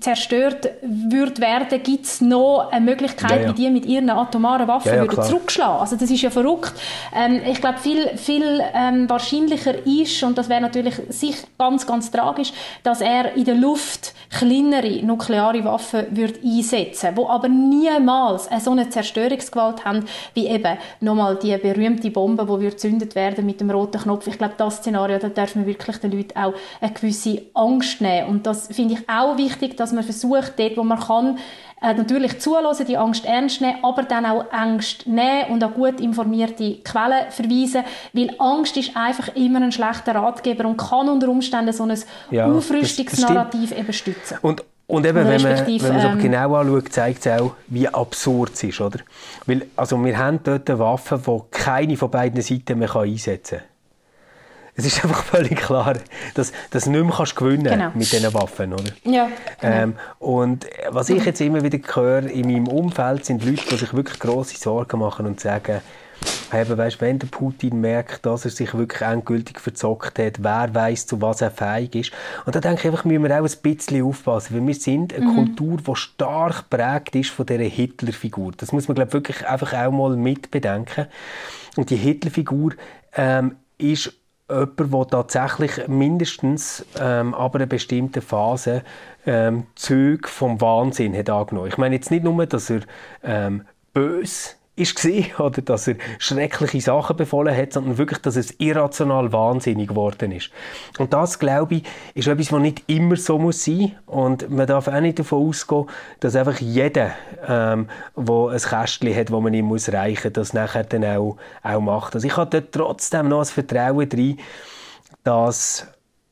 Speaker 2: zerstört wird werden, gibt es noch eine Möglichkeit, ja, ja. wie die mit ihren atomaren Waffen ja, würden zurückschlagen. Also das ist ja verrückt. Ähm, ich glaube, viel, viel ähm, wahrscheinlicher ist, und das wäre natürlich sich ganz, ganz tragisch, dass er in der Luft kleinere nukleare Waffen würde einsetzen wo aber niemals so eine Zerstörungsgewalt haben, wie eben nochmal die berühmte Bombe, die würde gezündet werden mit dem roten Knopf. Ich glaube, das Szenario, da darf man wirklich den Leuten auch eine gewisse Angst nehmen. Und das finde ich auch wichtig, dass man versucht, dort, wo man kann, äh, natürlich zulassen, die Angst ernst nehmen, aber dann auch Angst nehmen und an gut informierte Quellen verweisen, weil Angst ist einfach immer ein schlechter Ratgeber und kann unter Umständen so ein ja, Aufrüstungsnarrativ eben stützen.
Speaker 1: Und und eben, wenn man, wenn man es ähm, genau anschaut, zeigt es auch, wie absurd es ist, oder? Weil, also wir haben dort Waffen, die keine von beiden Seiten mehr einsetzen kann. Es ist einfach völlig klar, dass, du nicht mehr kannst gewinnen genau. mit diesen Waffen, oder?
Speaker 2: Ja,
Speaker 1: genau. ähm, Und was ich jetzt immer wieder höre in meinem Umfeld, sind Leute, die sich wirklich grosse Sorgen machen und sagen, Eben, weißt, wenn der Putin merkt, dass er sich wirklich endgültig verzockt hat, wer weiß, zu was er fähig ist. Und da denke ich einfach, müssen wir auch ein bisschen aufpassen, weil wir sind eine mhm. Kultur, die stark prägt ist von dieser Hitlerfigur. Das muss man, glaube ich, wirklich einfach auch mal mitbedenken. Und die Hitlerfigur ähm, ist jemand, der tatsächlich mindestens ähm, ab einer bestimmten Phase ähm, Züge vom Wahnsinn hat angenommen. Ich meine jetzt nicht nur, dass er ähm, böse war [LAUGHS] oder dass er schreckliche Sachen befohlen hat, sondern wirklich, dass es irrational wahnsinnig geworden ist. Und das, glaube ich, ist etwas, was nicht immer so muss sein und man darf auch nicht davon ausgehen, dass einfach jeder, ähm, der ein Kästchen hat, das man ihm muss reichen muss, das nachher dann auch, auch macht. Also ich habe dort trotzdem noch ein Vertrauen drin, dass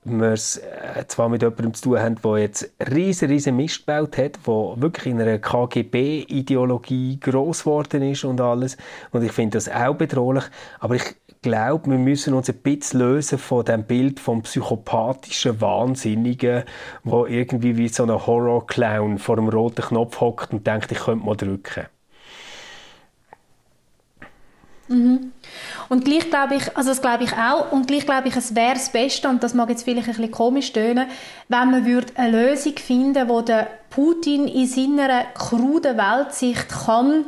Speaker 1: wir es äh, zwar mit jemandem zu tun haben, der jetzt riesen, riesen Mist gebaut hat, der wirklich in einer KGB-Ideologie gross geworden ist und alles. Und ich finde das auch bedrohlich. Aber ich glaube, wir müssen uns ein bisschen lösen von dem Bild vom psychopathischen Wahnsinnigen, der irgendwie wie so ein Horror-Clown vor dem roten Knopf hockt und denkt, ich könnte mal drücken.
Speaker 2: Mhm. Und gleich glaube ich, also das glaube ich auch, und gleich glaube ich, es wäre das Beste, und das mag jetzt vielleicht ein bisschen komisch tönen, wenn man würde eine Lösung finden wo der Putin in seiner kruden Weltsicht kann,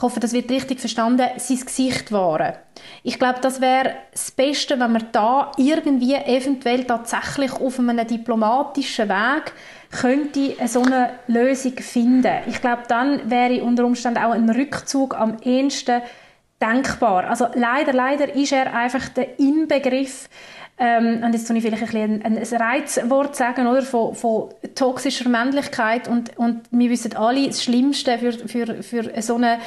Speaker 2: ich hoffe, das wird richtig verstanden, sein Gesicht wahren. Ich glaube, das wäre das Beste, wenn man da irgendwie eventuell tatsächlich auf einem diplomatischen Weg könnte so eine Lösung finden. Ich glaube, dann wäre unter Umständen auch ein Rückzug am ehesten denkbar. Also leider, leider ist er einfach der Inbegriff ähm, und jetzt tue ich vielleicht ein, ein, ein Reizwort sagen, oder, von, von toxischer Männlichkeit und, und wir wissen alle, das Schlimmste für, für, für so eine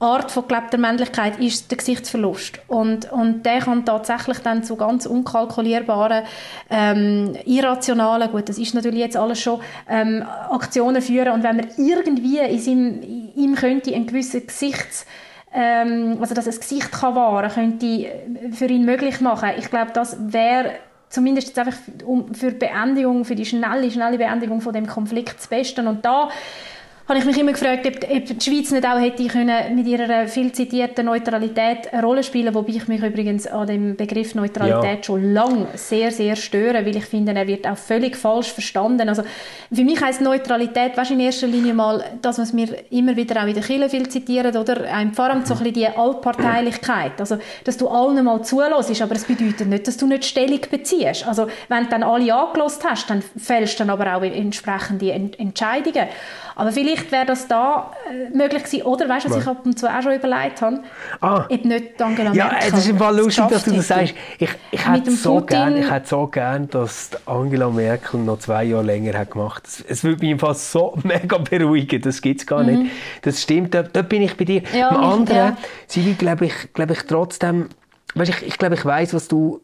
Speaker 2: Art von gelebter Männlichkeit ist der Gesichtsverlust. Und, und der kann tatsächlich dann zu ganz unkalkulierbaren, ähm, irrationalen, gut, das ist natürlich jetzt alles schon, ähm, Aktionen führen. Und wenn man irgendwie in seinem, ihm könnte einen gewissen Gesichts ähm, also dass es Gesicht kann wahren könnte für ihn möglich machen. Ich glaube, das wäre zumindest einfach für Beendigung, für die schnelle, schnelle Beendigung von dem Konflikt das Beste. Und da habe ich mich immer gefragt, ob, ob die Schweiz nicht auch hätte können mit ihrer viel zitierten Neutralität eine Rolle spielen, wobei ich mich übrigens an dem Begriff Neutralität ja. schon lange sehr, sehr störe, weil ich finde, er wird auch völlig falsch verstanden. Also für mich heißt Neutralität, weißt, in erster Linie mal das, was wir immer wieder auch in der Kirche viel zitieren, oder ein Pfarramt, so ein bisschen die Allparteilichkeit, also dass du allen mal zulässt, aber es bedeutet nicht, dass du nicht Stellung beziehst. Also wenn du dann alle angelost hast, dann fällst du dann aber auch entsprechende Entscheidungen. Aber vielleicht wäre das da äh, möglich gewesen. Oder weißt du, was ich ab und zu auch schon überlegt habe?
Speaker 1: Ah.
Speaker 2: Ob nicht Angela
Speaker 1: Ja,
Speaker 2: Merkel
Speaker 1: es ist im Fall lustig, dass du das sagst. Ich, ich hätte so gern, ich hätte so gern, dass Angela Merkel noch zwei Jahre länger hat gemacht. Es, es würde mich im Fall so [LAUGHS] mega beruhigen. Das gibt es gar nicht. Das stimmt. Dort, dort bin ich bei dir.
Speaker 2: Mhm. Ja, mich-
Speaker 1: anderen,
Speaker 2: ja.
Speaker 1: sie glaube ich, glaube ich, trotzdem. Weißt, ich, ich glaube, ich weiß, was du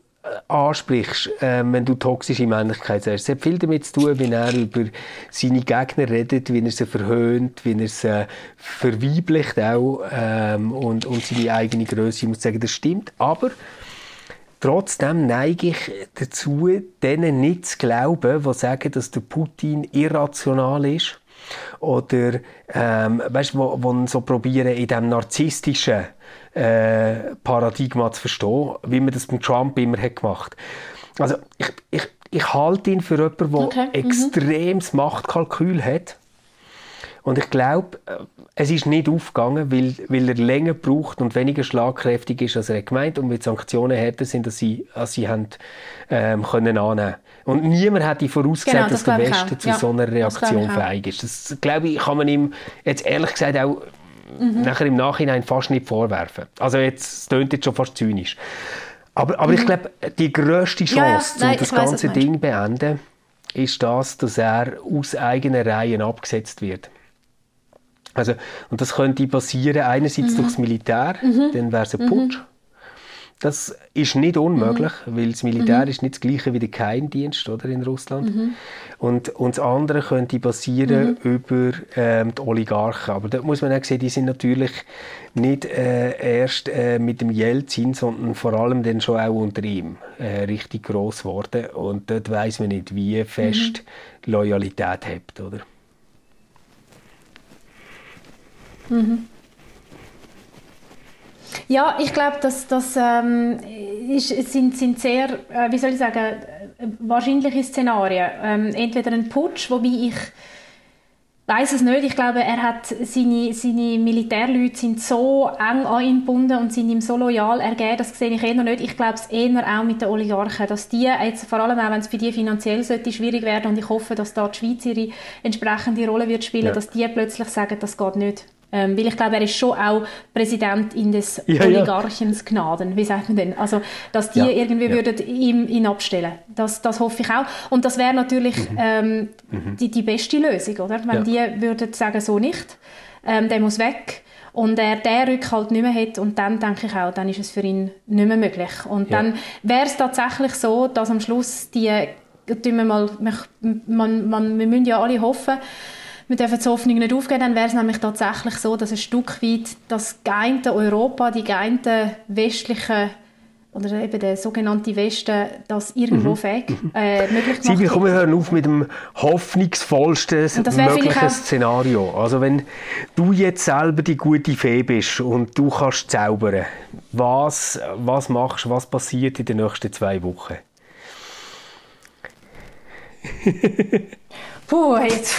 Speaker 1: ansprichst, äh, wenn du toxische Männlichkeit sagst. Es hat viel damit zu tun, wie er über seine Gegner redet, wie er sie verhöhnt, wie er sie verweiblicht auch ähm, und, und seine eigene Größe. Ich muss sagen, das stimmt. Aber Trotzdem neige ich dazu, denen nicht zu glauben, die sagen, dass der Putin irrational ist. Oder, ähm, weißt wo, wo so probieren, in diesem narzisstischen äh, Paradigma zu verstehen, wie man das mit Trump immer hat gemacht Also, ich, ich, ich halte ihn für jemanden, der
Speaker 2: Okay, mhm.
Speaker 1: extremes Machtkalkül hat. Und ich glaube, äh, es ist nicht aufgegangen, weil, weil er länger braucht und weniger schlagkräftig ist, als er gemeint und die Sanktionen härter sind, als sie, als sie haben, ähm, können annehmen Und niemand hätte vorausgesagt,
Speaker 2: Genau,
Speaker 1: dass
Speaker 2: das
Speaker 1: der
Speaker 2: glaube ich
Speaker 1: Westen zu
Speaker 2: Ja,
Speaker 1: so einer Reaktion fähig ist. Das, glaube ich, kann man ihm jetzt ehrlich gesagt auch
Speaker 2: Mhm.
Speaker 1: nachher im Nachhinein fast nicht vorwerfen. Also jetzt, es klingt jetzt schon fast zynisch. Aber, aber ich glaube, die grösste Chance,
Speaker 2: Mhm. Ja, ja.
Speaker 1: um
Speaker 2: Nein,
Speaker 1: das
Speaker 2: weiss, was
Speaker 1: ganze
Speaker 2: meinst.
Speaker 1: Ding beenden, ist das, dass er aus eigenen Reihen abgesetzt wird. Also, und das könnte passieren, einerseits
Speaker 2: Mhm.
Speaker 1: durchs Militär, dann wäre es ein Putsch. Das ist nicht unmöglich,
Speaker 2: Mhm.
Speaker 1: weil das Militär ist nicht das gleiche wie der Geheimdienst oder, in Russland.
Speaker 2: Mhm.
Speaker 1: Und, und das andere könnte passieren über ähm, die Oligarchen. Aber da muss man auch sehen, die sind natürlich nicht äh, erst äh, mit dem Jelzin, sondern vor allem dann schon auch unter ihm äh, richtig groß geworden. Und dort weiß man nicht, wie fest Loyalität hat. Oder?
Speaker 2: Ja, ich glaube, dass das ähm, ist, sind, sind sehr, äh, wie soll ich sagen, wahrscheinliche Szenarien. Ähm, entweder ein Putsch, wobei ich weiß es nicht. Ich glaube, er hat seine, seine Militärleute sind so eng an ihn gebunden und sind ihm so loyal ergeben, das sehe ich eher nicht. Ich glaube es eher auch mit den Oligarchen, dass die jetzt, vor allem auch wenn es für die finanziell sollte schwierig werden und ich hoffe, dass da die Schweiz ihre entsprechende Rolle wird spielen,
Speaker 1: Ja.
Speaker 2: dass die plötzlich sagen, das geht nicht. Ähm, weil ich glaube, er ist schon auch Präsident in des
Speaker 1: Ja.
Speaker 2: Oligarchens Gnaden. Wie sagt man denn? Also, dass die
Speaker 1: Ja,
Speaker 2: irgendwie
Speaker 1: ja.
Speaker 2: würden ihm, ihn abstellen. Das, das hoffe ich auch. Und das wäre natürlich ähm, die, die beste Lösung, oder? Wenn
Speaker 1: Mhm.
Speaker 2: Die würden sagen, so nicht, ähm, der muss weg und er den Rückhalt nicht mehr hat und dann denke ich auch, dann ist es für ihn nicht mehr möglich. Und dann wäre es tatsächlich so, dass am Schluss die, tun wir mal, man, man, wir müssen ja alle hoffen, wir dürfen die Hoffnung nicht aufgeben, dann wäre es nämlich tatsächlich so, dass ein Stück weit das geeinte Europa, die geeinte westliche oder eben der sogenannte Westen, das irgendwo fähig, äh, möglich
Speaker 1: Sibyl,
Speaker 2: hat.
Speaker 1: komm, wir hören auf mit dem hoffnungsvollsten möglichen Szenario. Also wenn du jetzt selber die gute Fee bist und du kannst zaubern, was, was machst du, was passiert in den nächsten zwei Wochen?
Speaker 2: Puh, jetzt,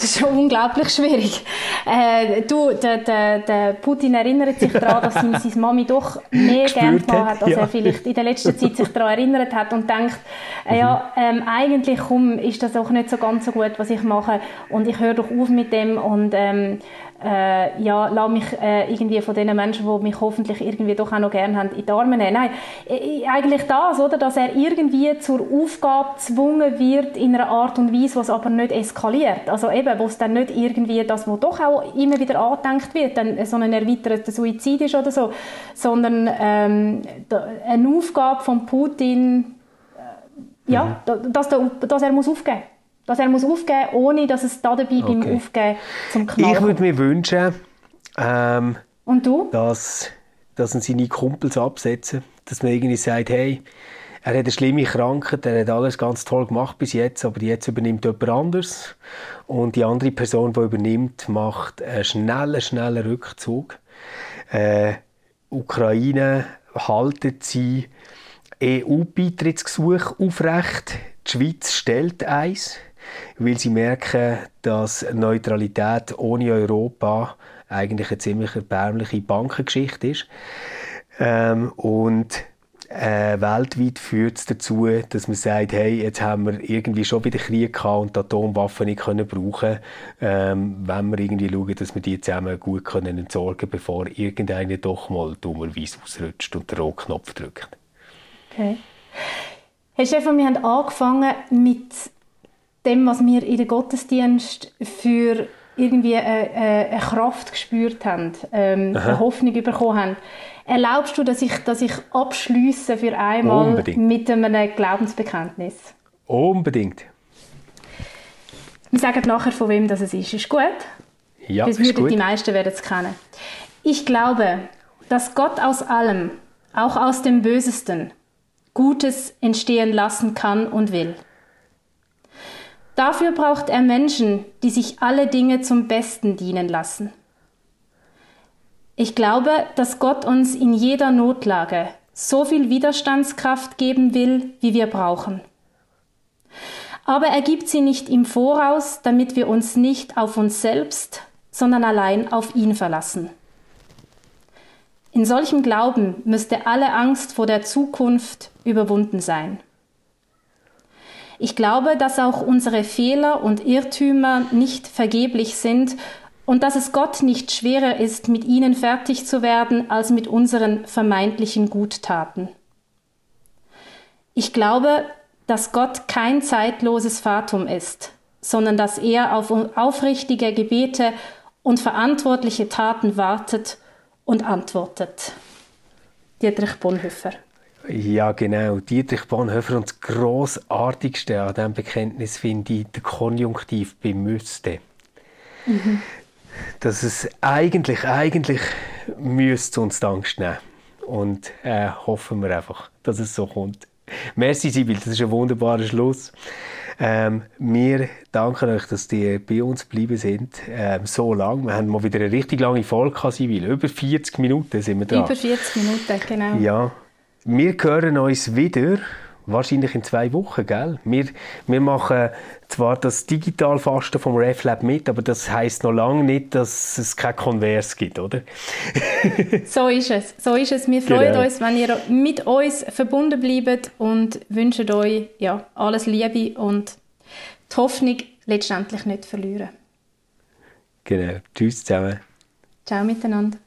Speaker 2: das ist schon unglaublich schwierig. Äh, du, der, der, der Putin erinnert sich daran, dass ihm seine Mami doch mehr gern gehabt
Speaker 1: hat,
Speaker 2: hat, als
Speaker 1: ja.
Speaker 2: er vielleicht in der letzten Zeit sich daran erinnert hat und denkt, äh, ja, ähm, eigentlich komm, ist das auch nicht so ganz so gut, was ich mache und ich höre doch auf mit dem und ähm, äh, ja, lass mich äh, irgendwie von den Menschen, die mich hoffentlich irgendwie doch auch noch gerne haben, in die Arme nehmen. Nein, äh, eigentlich das, oder, dass er irgendwie zur Aufgabe gezwungen wird in einer Art und Weise, was aber nicht eskaliert. Also eben, wo es dann nicht irgendwie das, was doch auch immer wieder angedenkt wird, dann so ein erweiterter Suizid ist oder so, sondern ähm, eine Aufgabe von Putin, äh, ja, da- dass, der, dass er muss aufgeben dass er muss aufgeben ohne dass es da dabei beim
Speaker 1: Okay.
Speaker 2: Aufgeben zum Knall
Speaker 1: Ich würde mir wünschen, ähm,
Speaker 2: Und du?
Speaker 1: dass, dass ihn seine Kumpels absetzen, dass man irgendwie sagt, hey, er hat eine schlimme Krankheit, er hat alles ganz toll gemacht bis jetzt, aber jetzt übernimmt jemand anderes und die andere Person, die übernimmt, macht einen schnellen, schnellen Rückzug. Äh, Ukraine haltet sie EU-Beitrittsgesuch aufrecht. Die Schweiz stellt eins, weil sie merken, dass Neutralität ohne Europa eigentlich eine ziemlich erbärmliche Bankengeschichte ist. Ähm, und äh, weltweit führt es dazu, dass man sagt, hey, jetzt haben wir irgendwie schon wieder Krieg gehabt und Atomwaffen nicht können brauchen ähm, wenn wir irgendwie schauen, dass wir die zusammen gut können entsorgen bevor irgendeiner doch mal dummerweise ausrutscht und den Rotknopf drückt.
Speaker 2: Okay. Herr Stefan, wir haben angefangen mit dem, was wir in den Gottesdienst für irgendwie eine, eine Kraft gespürt haben, ähm, eine Hoffnung bekommen haben. Erlaubst du, dass ich, dass ich abschließe für einmal Unbedingt. mit einem Glaubensbekenntnis?
Speaker 1: Unbedingt.
Speaker 2: Wir sagen nachher, von wem das ist. Ist gut?
Speaker 1: Ja,
Speaker 2: das
Speaker 1: ist gut.
Speaker 2: Die meisten werden es kennen. Ich glaube, dass Gott aus allem, auch aus dem Bösesten, Gutes entstehen lassen kann und will. Dafür braucht er Menschen, die sich alle Dinge zum Besten dienen lassen. Ich glaube, dass Gott uns in jeder Notlage so viel Widerstandskraft geben will, wie wir brauchen. Aber er gibt sie nicht im Voraus, damit wir uns nicht auf uns selbst, sondern allein auf ihn verlassen. In solchem Glauben müsste alle Angst vor der Zukunft überwunden sein. Ich glaube, dass auch unsere Fehler und Irrtümer nicht vergeblich sind und dass es Gott nicht schwerer ist, mit ihnen fertig zu werden, als mit unseren vermeintlichen Guttaten. Ich glaube, dass Gott kein zeitloses Fatum ist, sondern dass er auf aufrichtige Gebete und verantwortliche Taten wartet und antwortet. Dietrich Bonhoeffer.
Speaker 1: Ja, genau. Dietrich Bonhoeffer und das Grossartigste an diesem Bekenntnis finde ich der Konjunktiv beim Müsste. Mhm dass es eigentlich, eigentlich müsste uns Angst nehmen. Und äh, hoffen wir einfach, dass es so kommt. Merci, Sibyl, das ist ein wunderbarer Schluss. Ähm, wir danken euch, dass ihr bei uns geblieben sind, ähm, so lang. Wir haben mal wieder eine richtig lange Folge gehabt, Sibyl. Über 40 Minuten sind wir da.
Speaker 2: Über 40 Minuten, genau.
Speaker 1: Ja. Wir hören uns wieder wahrscheinlich in zwei Wochen, gell? Wir, wir machen zwar das Digitalfasten vom RefLab mit, aber das heißt noch lange nicht, dass es kein Konvers gibt, oder? [LAUGHS]
Speaker 2: so ist es. So ist es. Wir freuen genau. uns, wenn ihr mit uns verbunden bleibt und wünschen euch ja, alles Liebe und die Hoffnung letztendlich nicht verlieren.
Speaker 1: Genau. Tschüss zusammen.
Speaker 2: Ciao miteinander.